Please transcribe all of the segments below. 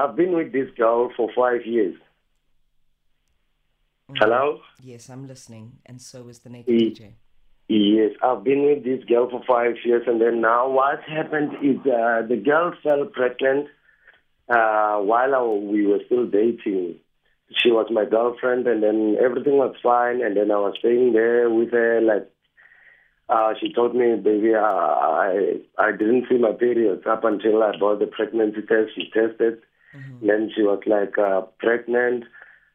I've been with this girl for five years. Mm. Hello? Yes, I'm listening. And so is the naked. DJ. Yes, I've been with this girl for five years, and then now what happened is uh, the girl fell pregnant uh, while I, we were still dating. She was my girlfriend, and then everything was fine, and then I was staying there with her. Like, uh, she told me, baby, uh, I I didn't see my periods up until I bought the pregnancy test. She tested, then she was like uh, pregnant.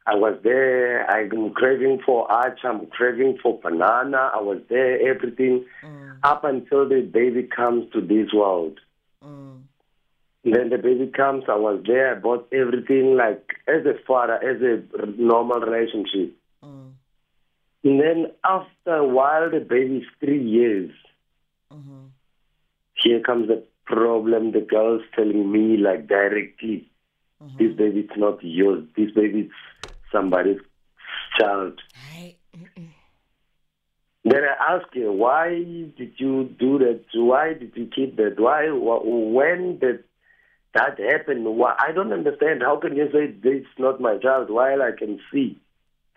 I was there. I'm craving for arch. I'm craving for banana. I was there, everything, up until the baby comes to this world. Mm. Then the baby comes. I was there. I bought everything like as a father, as a normal relationship. Mm. And then after a while, the baby's three years. Mhm. Here comes the problem. The girl's telling me like directly, Mm-hmm. this baby's not yours. This baby's somebody's child. Mm-mm. Then I ask her, why did you do that? Why did you keep that? Why? When did that happen? Why? I don't understand. How can you say this is not my child while I can see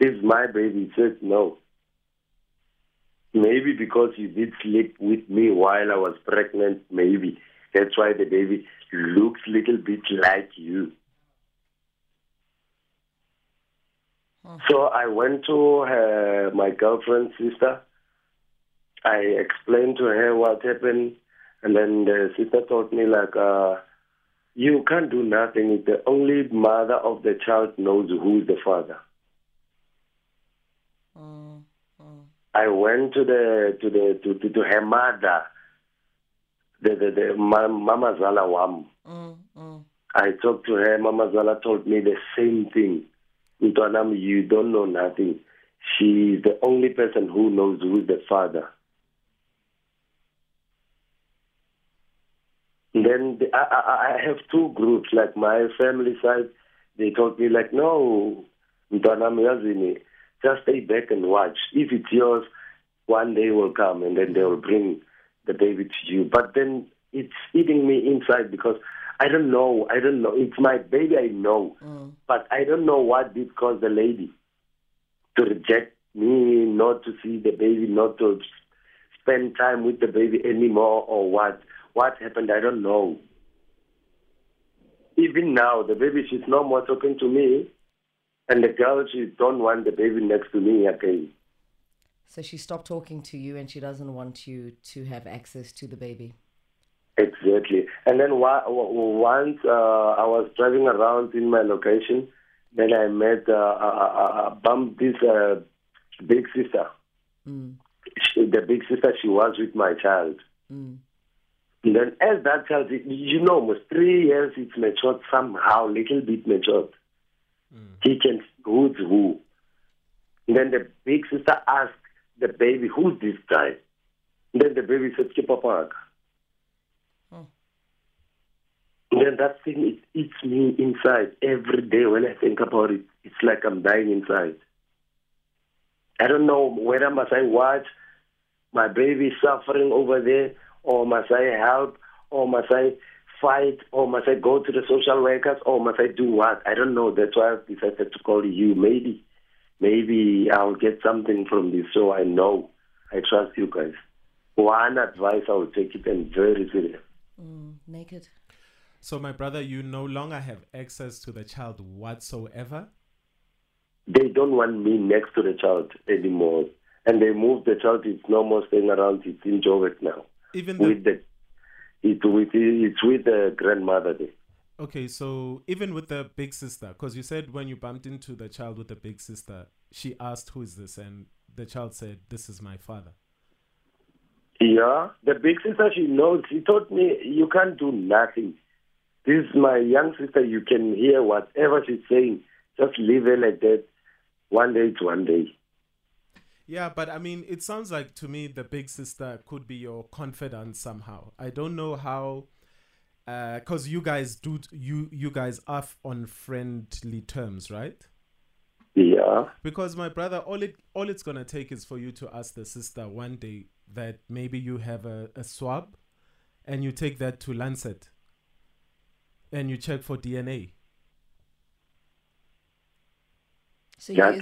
this is my baby? He says no. Maybe because you did sleep with me while I was pregnant. Maybe that's why the baby looks a little bit like you. So I went to her, my girlfriend's sister. I explained to her what happened, and then the sister told me like, uh, "You can't do nothing. The only mother of the child knows who's the father." Mm. Mm. I went to the to the to to, to her mother, the the, the Mama Zala Wam. Mm. Mm. I talked to her. Mama Zala told me the same thing. Mtwanam, you don't know nothing. She's the only person who knows who's the father. And then the, I, I, I have two groups. Like my family side, they told me like, no, Mtwanam yazini, just stay back and watch. If it's yours, one day will come and then they will bring the baby to you. But then it's eating me inside because I don't know. I don't know. It's my baby, I know. Mm. But I don't know what did cause the lady to reject me, not to see the baby, not to spend time with the baby anymore, or what. What happened? I don't know. Even now, the baby, she's no more talking to me, and the girl, she don't want the baby next to me again. So she stopped talking to you and she doesn't want you to have access to the baby. Exactly. And then wa- wa- once uh, I was driving around in my location, then I met, uh, I, I, I bumped this uh, big sister. Mm. She, the big sister, she was with my child. Mm. And then as that child, you know, almost three years, it's matured somehow, little bit matured. He can, who's who. And then the big sister asked the baby, who's this guy? And then the baby said, Kipapaka. Hmm. And then that thing, it eats me inside every day when I think about it. It's like I'm dying inside. I don't know whether must I watch my baby suffering over there, or must I help, or must I fight, or must I go to the social workers, or must I do what? I don't know. That's why I've decided to call you. Maybe, maybe I'll get something from this, so I know. I trust you guys. One advice, I will take it and very serious. Mm. Naked. So, my brother, you no longer have access to the child whatsoever. They don't want me next to the child anymore, and they moved the child. It's no more staying around. It's in Joburg now. Even the with the it with it's with the grandmother there. okay, so even with the big sister, because you said when you bumped into the child with the big sister, she asked, "Who is this?" and the child said, "This is my father." Yeah, the big sister she knows. She told me you can't do nothing. This is my young sister. You can hear whatever she's saying. Just leave her like that. One day to one day. Yeah, but I mean, it sounds like to me the big sister could be your confidant somehow. I don't know how, uh, because you guys do you you guys are on friendly terms, right? Yeah. Because my brother, all it all it's gonna take is for you to ask the sister one day that maybe you have a, a swab, and you take that to Lancet, and you check for DNA. So, yeah,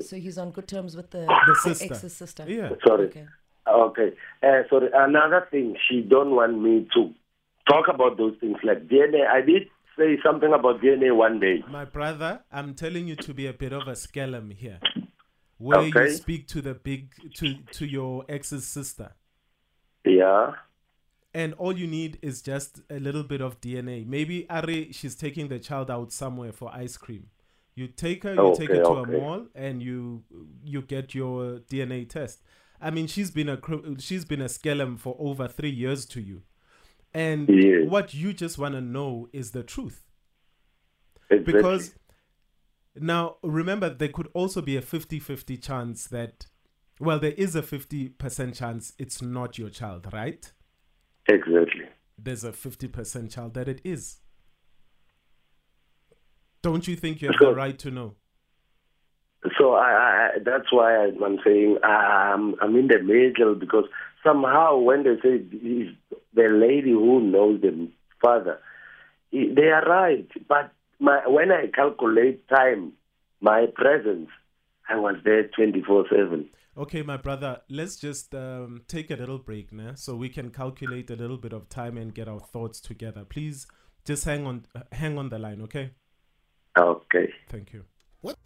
so he's on good terms with the, the sister. ex's sister. Yeah. Sorry. Okay. Okay. Uh, sorry. Another thing, she don't want me to talk about those things like DNA. I did say something about DNA one day. My brother, I'm telling you to be a bit of a scalum here, where okay. you speak to the big to to your ex's sister. Yeah and all you need is just a little bit of DNA. Maybe Ari, she's taking the child out somewhere for ice cream. You take her, you take her to okay. a mall, and you you get your DNA test. I mean, she's been a she's been a scallum for over three years to you, and Yes. what you just want to know is the truth. Exactly. because now remember there could also be a 50-50 chance that well there is a 50% chance it's not your child right exactly. there's a 50% chance that it is don't you think you have So- the right to know So I, I, that's why I'm saying um, I'm in the middle because somehow when they say the lady who knows the father, they are right. But my, when I calculate time, my presence, I was there 24 seven. Okay my brother let's just um, take a little break now so we can calculate a little bit of time and get our thoughts together please just hang on uh, hang on the line okay Okay. thank you What?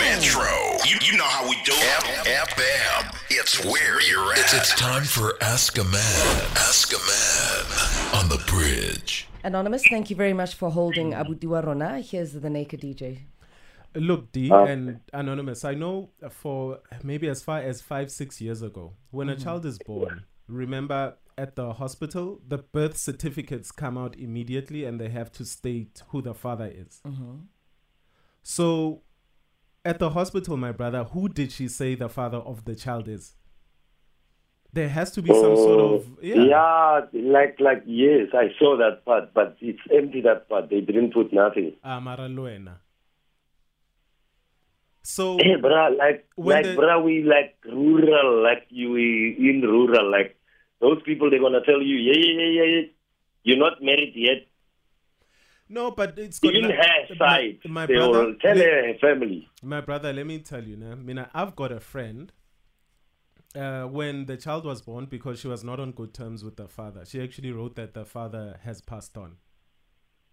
Metro. You, you know how we do it. FM. It's where you're at. It's, it's time for Ask a Man. Ask a Man on the bridge. Anonymous, thank you very much for holding Abu Diwarona. Here's the Naked DJ. Look, D Uh, and Anonymous, I know for maybe as far as five, six years ago, when a child is born, remember at the hospital, the birth certificates come out immediately and they have to state who the father is. So at the hospital, my brother, who did she say the father of the child is? There has to be some sort of. Yeah. Oh, yeah, like like yes, I saw that part, but it's empty that part. They didn't put nothing. Amara Luena. So. Hey, bruh, like, like, the- bruh, we like rural, like you we in rural, like those people. They're gonna tell you, yeah, yeah, yeah, yeah, yeah. You're not married yet. No, but it's got In no- her my- side, My, they brother, tell let- her family. My brother, let me tell you now. I mean, I've got a friend. Uh, when the child was born, because she was not on good terms with the father, she actually wrote that the father has passed on.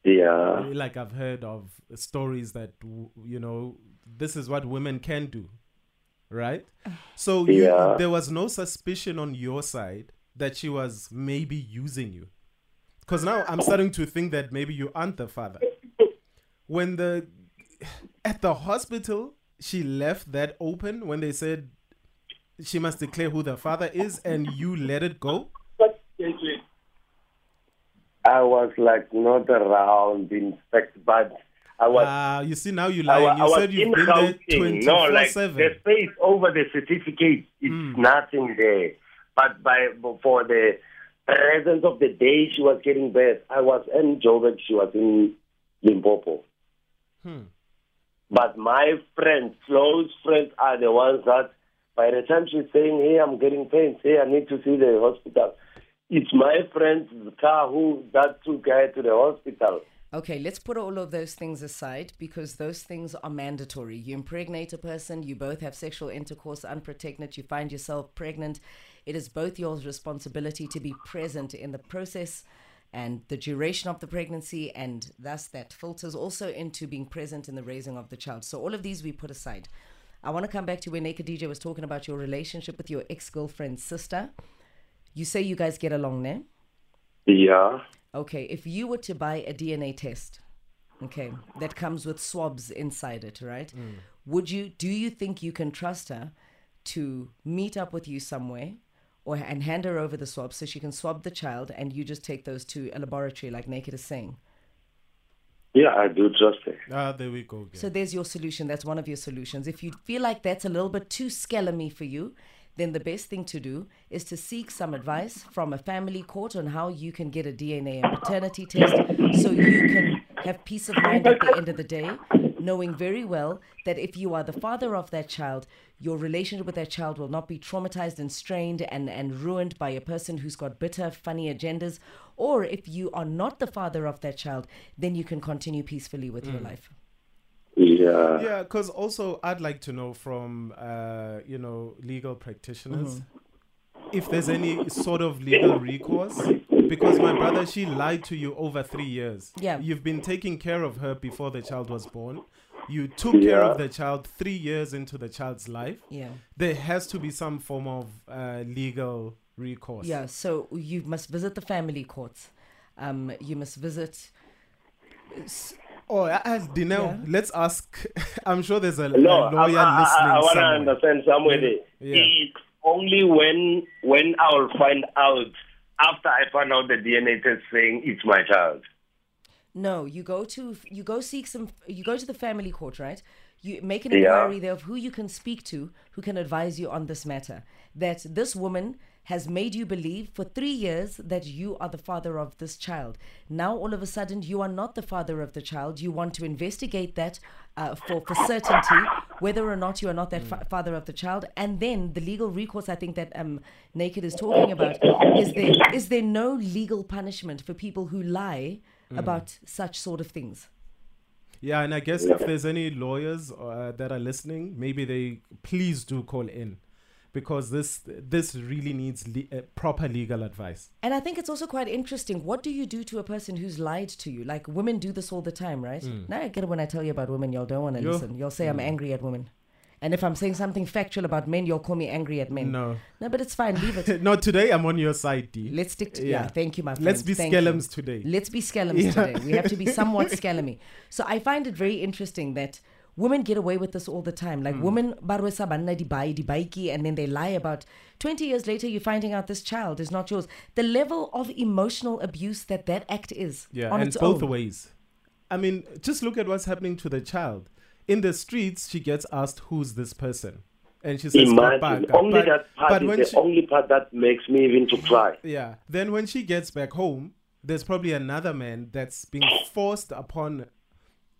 Yeah, Like I've heard of stories that you know this is what women can do, right? So you, Yeah. there was no suspicion on your side that she was maybe using you, because now I'm starting to think that maybe you aren't the father. When the at the hospital, she left that open when they said she must declare who the father is, and you let it go. I was like not around in fact, but I was. Ah, you see now you I, lying. I You was said you've been there Gauteng. twenty No, like seven. the space over the certificate, it's Mm. nothing there. But by for the presence of the day she was getting birth, I was in Joburg. She was in Limpopo. Hmm. But my friends, close friends, are the ones that by the time she's saying, "Hey, I'm getting pains. Hey, I need to see the hospital," it's my friend's car who that took her to the hospital. Okay, let's put all of those things aside because those things are mandatory. You impregnate a person, you both have sexual intercourse unprotected, you find yourself pregnant. It is both your responsibility to be present in the process and the duration of the pregnancy, and thus that filters also into being present in the raising of the child. So, all of these we put aside. I want to come back to where Naked DJ was talking about your relationship with your ex girlfriend's sister. You say you guys get along now? Yeah. Okay, if you were to buy a DNA test, okay, that comes with swabs inside it, right? Would you do you think you can trust her to meet up with you somewhere or and hand her over the swab so she can swab the child and you just take those to a laboratory like Naked is saying? Yeah, I do trust her. Ah, there we go. Again. So there's your solution. That's one of your solutions. If you feel like that's a little bit too scalamy for you, then the best thing to do is to seek some advice from a family court on how you can get a DNA and paternity test so you can have peace of mind at the end of the day, knowing very well that if you are the father of that child, your relationship with that child will not be traumatized and strained and, and ruined by a person who's got bitter, funny agendas. Or if you are not the father of that child, then you can continue peacefully with your mm. life. Yeah. Yeah. Yeah, because also I'd like to know from uh, you know legal practitioners Mm-hmm. if there's any sort of legal recourse. Because my brother, she lied to you over three years. Yeah. you've been taking care of her before the child was born. You took care of the child three years into the child's life. Yeah. There has to be some form of uh, legal recourse. Yeah, so you must visit the family courts. Um, you must visit. Oh, uh, Dineo, Yeah. let's ask. I'm sure there's a, No, a I, lawyer I, listening I, I want to understand somewhere there. Yeah. It's only when when I will find out after I find out the DNA test saying it's my child. No, you go to you go seek some. You go to the family court, right? You make an Yeah. inquiry there of who you can speak to, who can advise you on this matter. That this woman has made you believe for three years that you are the father of this child. Now, all of a sudden, you are not the father of the child. You want to investigate that uh, for for certainty, whether or not you are not that fa- father of the child. And then the legal recourse, I think that um, Naked is talking about, is there is there no legal punishment for people who lie about such sort of things? Yeah, and I guess if there's any lawyers uh, that are listening, maybe they please do call in, because this this really needs le- uh, proper legal advice. And I think it's also quite interesting. What do you do to a person who's lied to you? Like women do this all the time, right? Now I get it when I tell you about women, y'all don't want to listen. You'll say I'm angry at women. And if I'm saying something factual about men, you'll call me angry at men. No, No, but it's fine. Leave it. no, today I'm on your side, D. Let's stick to yeah. Yeah. Thank you, my friend. Let's be Thank today. Let's be skellums Yeah. today. We have to be somewhat skellamy. So I find it very interesting that women get away with this all the time. Like hmm. women barwesa banna di bai di baiki and then they lie about 20 years later you're finding out this child is not yours. The level of emotional abuse that that act is Yeah, on and its both own. ways. I mean, just look at what's happening to the child. In the streets, she gets asked, "Who's this person?" And she says, Imagine "Papaka." only But- that part but is when the she- only part that makes me even to cry. Yeah. Then when she gets back home, there's probably another man that's being forced upon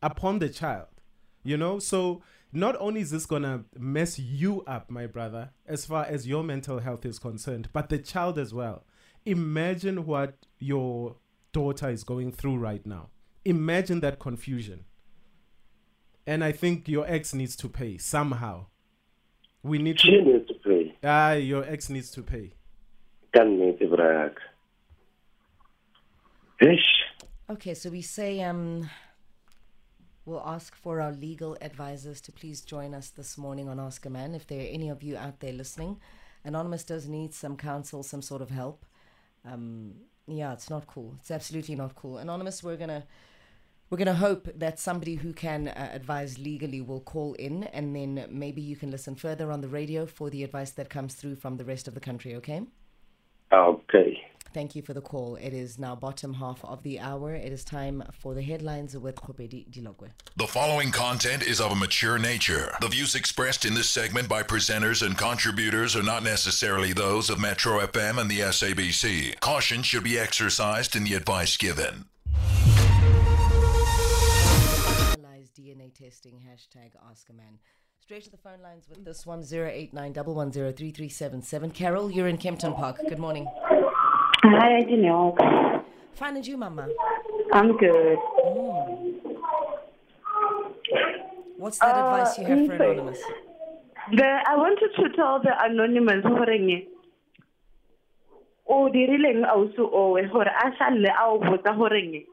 upon the child. You know? So not only is this gonna mess you up, my brother, as far as your mental health is concerned, but the child as well. Imagine what your daughter is going through right now. Imagine that confusion. And I think your ex needs to pay somehow. We need She to needs to pray. ah, your ex needs to pay. Can need to brag. Ish. Okay, so we say um we'll ask for our legal advisors to please join us this morning on Ask a Man if there are any of you out there listening. Anonymous does need some counsel, some sort of help. Um yeah, it's not cool. It's absolutely not cool. Anonymous, we're to we're going to hope that somebody who can uh, advise legally will call in and then maybe you can listen further on the radio for the advice that comes through from the rest of the country, okay? Okay. Thank you for the call. It is now bottom half of the hour. It is time for the headlines with Kobedi Dilogwe. The following content is of a mature nature. The views expressed in this segment by presenters and contributors are not necessarily those of Metro FM and the SABC. Caution should be exercised in the advice given. DNA testing, hashtag Ask a Man. Straight to the phone lines with this one, 089 Carol, you're in Kempton Park. Good morning. Hi, Janelle. Fine and you, Mama. I'm good. Mm. What's that advice you have for okay. Anonymous? The, I wanted to tell the anonymous horeng o dirileng ausi owe gore a salle a o botsa goreng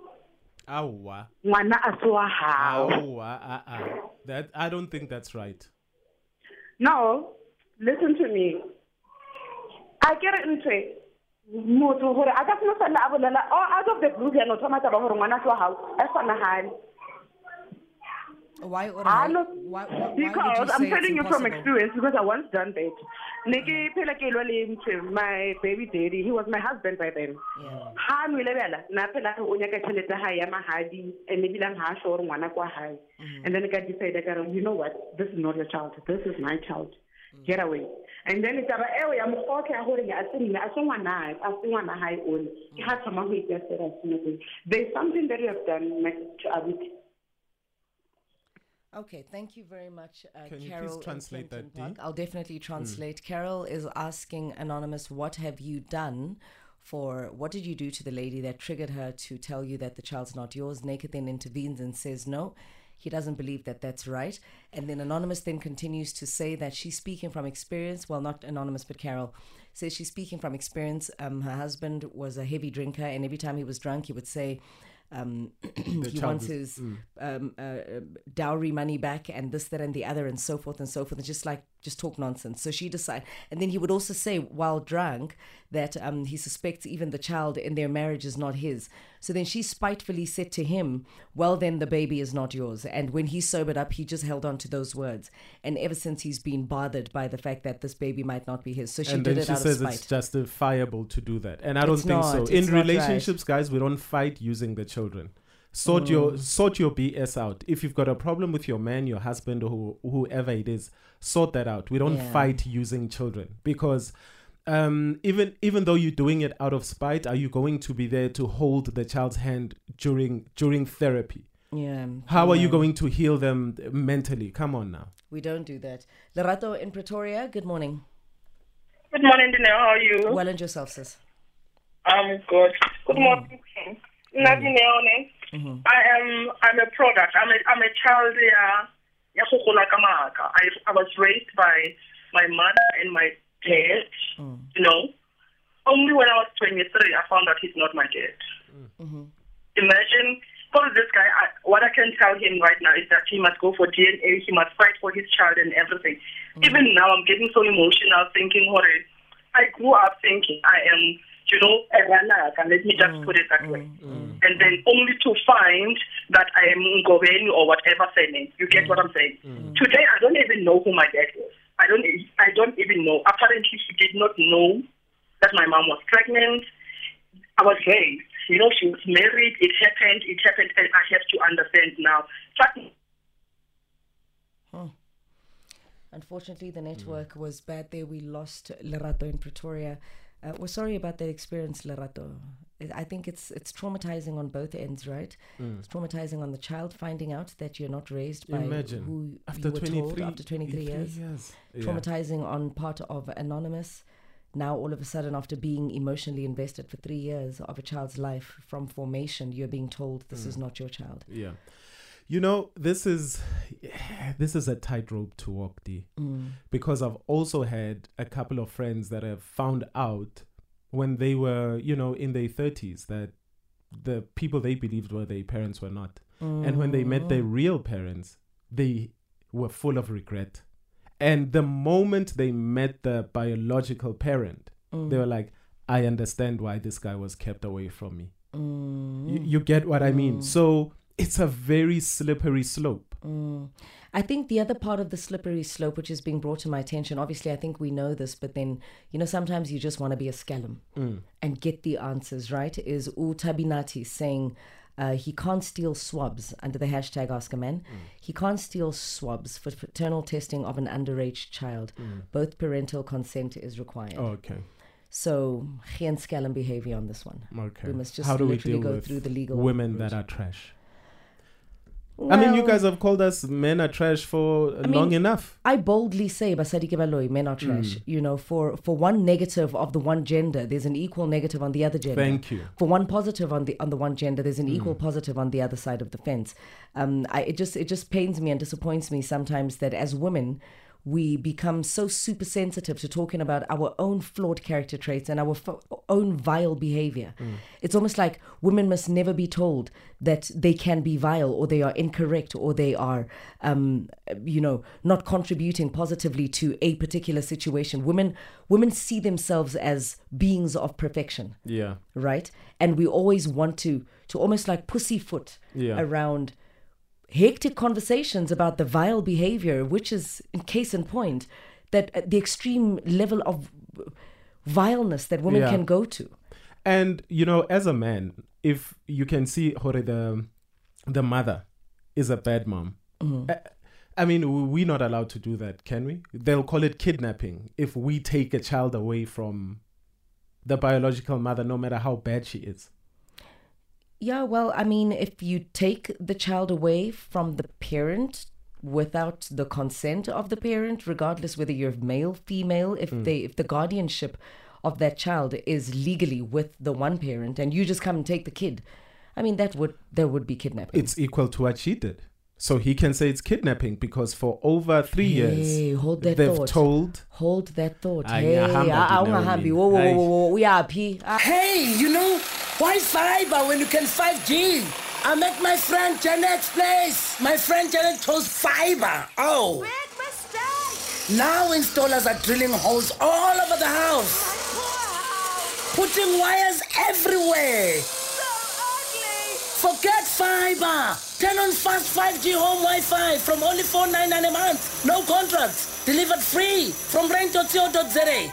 Awa. ngwana a se wa gago Awa. That I don't think that's right. no listen to me a ke re ntse motho gore a ka seno salle a bolela o out of the blue yana o thoma taba gore ngwana se wa gago a tshwanagale Why, or why, why, why Because you I'm telling you from experience because I once done that. Neke phela ke lwa le my baby daddy he was my husband by then. Ha nwele bela na phela o nyaka tšhelete ha ya mahadi and ebile ha sho gore ngwana kwa hae. Mm. And then ka decide ka you know what this is not your child this is my child. Get mm. away. And then taba eo ya mokgotla ya gore a tsene a se ngwana hae a se ngwana hae one. Ke ha thoma go itse serious There's something that you have done next to Abiti. Okay, thank you very much, uh, Can you please Carol. translate that, Kempton Park. I'll definitely translate. Carol is asking Anonymous, what have you done for, what did you do to the lady that triggered her to tell you that the child's not yours? Naked then intervenes and says, no, He doesn't believe that that's right. And then Anonymous then continues to say that she's speaking from experience. Well, not Anonymous, but Carol says she's speaking from experience. Um, her husband was a heavy drinker, and every time he was drunk, he would say, um, he wants is- his um, uh, uh, dowry money back and this, that, and the other, and so forth and so forth, and just like just talk nonsense. So she decided, and then he would also say while drunk that um, he suspects even the child in their marriage is not his. So then she spitefully said to him, "Well, then the baby is not yours." And when he sobered up, he just held on to those words, and ever since he's been bothered by the fact that this baby might not be his. So she and did then it she out says of it's justifiable to do that and i don't It's think so in not right. relationships guys we don't fight using the children sort Mm. your sort your bs out if you've got a problem with your man your husband or who, whoever it is sort that out we don't Yeah. fight using children because um, even even though you're doing it out of spite are you going to be there to hold the child's hand during during therapy yeah. how are you going to heal them mentally come on now We don't do that. Lerato in Pretoria. Good morning. Good morning, Dineo. How are you? Well and yourself, sis. I'm good. Good mm. morning. Nna mm. Dineo, ne? Mm-hmm. I am I'm a product. I'm a I'm a child ya ya go gola ka maaka. I I was raised by my mother and my dad. Mm. You know, only when I was 23 I found out he's not my dad. Mm-hmm. Imagine, for this guy, I, what I can tell him right now is that he must go for DNA. He must fight for his child and everything. Mm. Even now, I'm getting so emotional thinking, what I grew up thinking I am, you know, a Ranaka, let me just mm. put it that way. And then only to find that I am Ngobeni or whatever surname. You get what I'm saying? Today, I don't even know who my dad was. I don't, e- I don't even know. Apparently, she did not know that my mom was pregnant. I was raised. You know, she was married. It happened. It happened, and I have to understand now. But Unfortunately, the network was bad there. We lost Lerato in Pretoria. Uh, we're sorry about that experience, Lerato. I- think it's it's traumatizing on both ends, right? Mm. It's traumatizing on the child finding out that you're not raised by imagine who after you were 23 told after 23 years. Yeah. Traumatizing on part of Anonymous. Now, all of a sudden, after being emotionally invested for three years of a child's life from formation, you're being told this is mm. not your child. Yeah. You know, this is this is a tightrope to walk, D. Mm. Because I've also had a couple of friends that have found out when they were, you know, in their thirties that the people they believed were their parents were not. And when they met their real parents, they were full of regret. And the moment they met the biological parent, they were like, I understand why this guy was kept away from me. You, you get what I mean? Mm. So it's a very slippery slope. Mm. I think the other part of the slippery slope, which is being brought to my attention, obviously, I think we know this, but then, you know, sometimes you just want to be a scallum mm. and get the answers, right? Is Utabinati saying uh, he can't steal swabs under the hashtag Ask a Man. Mm. He can't steal swabs for paternal testing of an underage child. Both parental consent is required. Oh, Okay. So, geen scallum behavior on this one. Okay. We must just How do we deal go with through the legal women that are trash? I mean, you guys have called us men are trash for long mean, enough. I boldly say, Basadi Kebaloi, men are trash. Mm. You know, for, for one negative of the one gender, there's an equal negative on the other gender. Thank you. Mm. For one positive on the on the one gender, there's an equal positive on the other side of the fence. Um, I, it just it just pains me and disappoints me sometimes that as women, we become so super sensitive to talking about our own flawed character traits and our f- own vile behavior. It's almost like women must never be told that they can be vile or they are incorrect or they are, um, you know, not contributing positively to a particular situation. Women, women see themselves as beings of perfection Yeah. right? And we always want to to almost like pussyfoot Yeah. around hectic conversations about the vile behavior, which is, case in point, that uh, the extreme level of vileness that women Yeah. can go to. And you know, as a man, if you can see Hore the the mother is a bad mom. I, I mean, we're not allowed to do that, can we? They'll call it kidnapping if we take a child away from the biological mother, no matter how bad she is. Yeah, well, I mean, if you take the child away from the parent without the consent of the parent, regardless whether you're male, female, if they if the guardianship of that child is legally with the one parent and you just come and take the kid, I mean that would there would be kidnapping. It's equal to what she did. So he can say it's kidnapping because for over three Hey, years hold that they've thought. told Hold that thought. Ay, hey, ngiyahamba ah, ah, Dineo ungahambi. mina. Wo, wo, Ay. wo, wo, uyaphi? Ah, Hey, you know, why fiber when you can 5G? I'm at my friend Janet's place. My friend Janet chose fiber. Oh. Now installers are drilling holes all over the house, putting wires everywhere. Forget fiber. Turn on fast 5G home Wi-Fi from only 499 a month. No contracts. Delivered free from rain.co.za.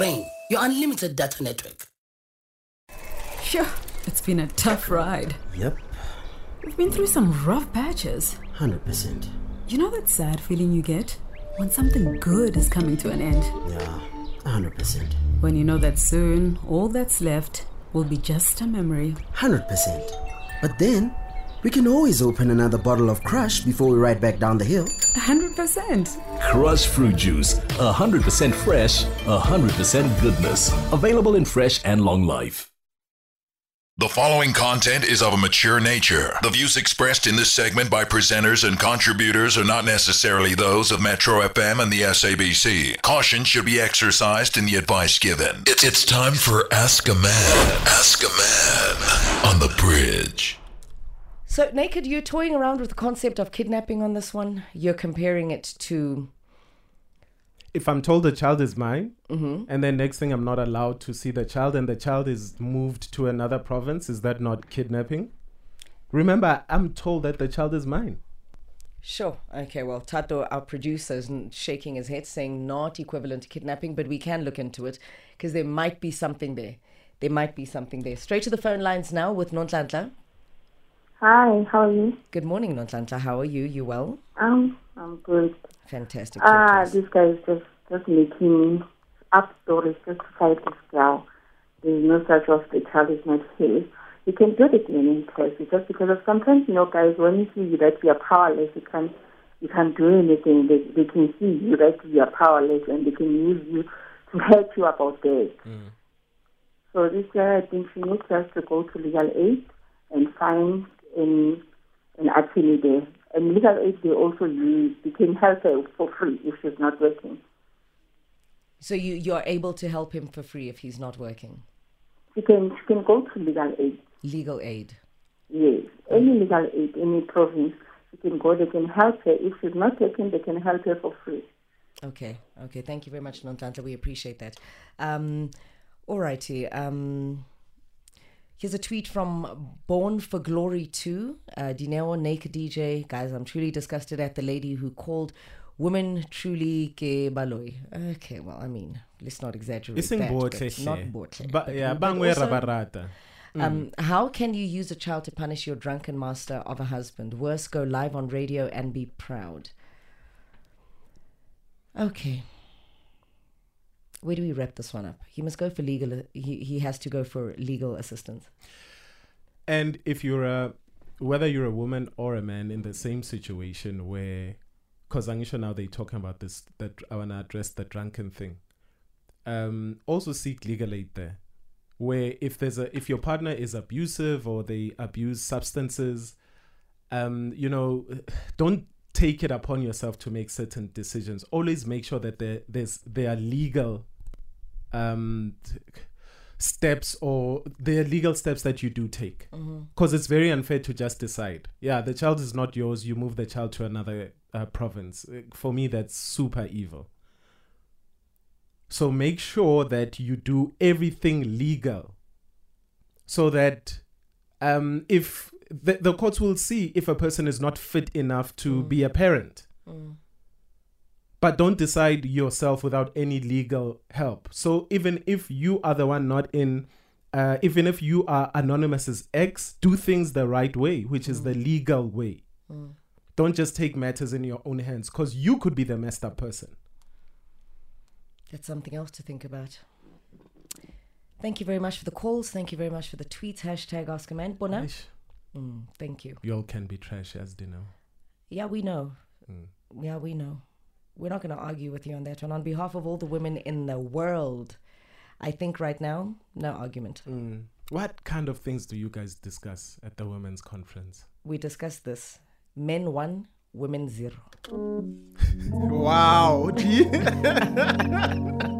Rain, your unlimited data network. Sure, it's been a tough ride. Yep, We've been through some rough patches. 100%. You know that sad feeling you get when something good is coming to an end? Yeah, 100%. When you know that soon all that's left will be just a memory. 100%. But then, we can always open another bottle of Crush before we ride back down the hill. 100%. Crush fruit juice, 100% fresh, 100% goodness. Available in fresh and long life. The following content is of a mature nature. The views expressed in this segment by presenters and contributors are not necessarily those of Metro FM and the SABC. Caution should be exercised in the advice given. It's, it's time for Ask a Man. Ask a Man on the bridge. So, Naked, you're toying around with the concept of kidnapping on this one. You're comparing it to. If I'm told the child is mine, Mm-hmm. and then next thing I'm not allowed to see the child, and the child is moved to another province, is that not kidnapping? Remember, I'm told that the child is mine. Sure. Okay, well, Tato, our producer, is shaking his head saying not equivalent to kidnapping, but we can look into it because there might be something there. There might be something there. Straight to the phone lines now with Nontlantla. Hi, how are you? Good morning, Nontlantla. How are you? You well? Um, I'm good. Fantastic. Ah, Talk this guy is just just making up stories just to fight this girl. There's no such of the child is not his. You can do the DNA test because because of sometimes you know guys when you see that you are powerless you can't you can't do anything. They they can see you that you are powerless and they can use you to help you about that. So this guy I think she needs us to go to legal aid and find an an attorney there. And legal aid they also use they can help her for free if she's not working. So you you're able to help him for free if he's not working. She can she can go to legal aid. Legal aid. Yes, any legal aid, any province, she can go. They can help her. If she's not working, they can help her for free. Okay. Okay. Thank you very much, Nontlantla. We appreciate that. Um, all righty. Um, here's a tweet from Born for Glory 2. Uh, Dineo Naked DJ. Guys, I'm truly disgusted at the lady who called women truly ke baloi. Okay, well, I mean, let's not exaggerate Iseng that. botle not botle. Ba- yeah, bangwe rabarata. Um, how can you use a child to punish your drunken master of a husband? Worse, go live on radio and be proud. Okay. Where do we wrap this one up? He must go for legal. He he has to go for legal assistance. And if you're a, whether you're a woman or a man in the same situation where, because Angisha now they're talking about this, that I want to address the drunken thing. Um, also seek legal aid there, where if there's a if your partner is abusive or they abuse substances, um, you know, don't take it upon yourself to make certain decisions. Always make sure that there there's there are legal um steps or the legal steps that you do take. Because it's very unfair to just decide. Yeah the child is not yours. You move the child to another uh, province. Uh, for me that's super evil. So make sure that you do everything legal so that um if the, the courts will see if a person is not fit enough to be a parent. Mm. But don't decide yourself without any legal help. So even if you are the one not in, uh, even if you are Anonymous's ex, do things the right way, which is the legal way. Mm. Don't just take matters in your own hands because you could be the messed up person. That's something else to think about. Thank you very much for the calls. Thank you very much for the tweets. Hashtag Ask a Man. Bona. Mm, thank you. You all can be trash as know. Yeah, we know. Mm. Yeah, we know. We're not going to argue with you on that one. On behalf of all the women in the world, I think right now, no argument. Mm. What kind of things do you guys discuss at the women's conference? We discuss this. Men one, women zero. Wow. You-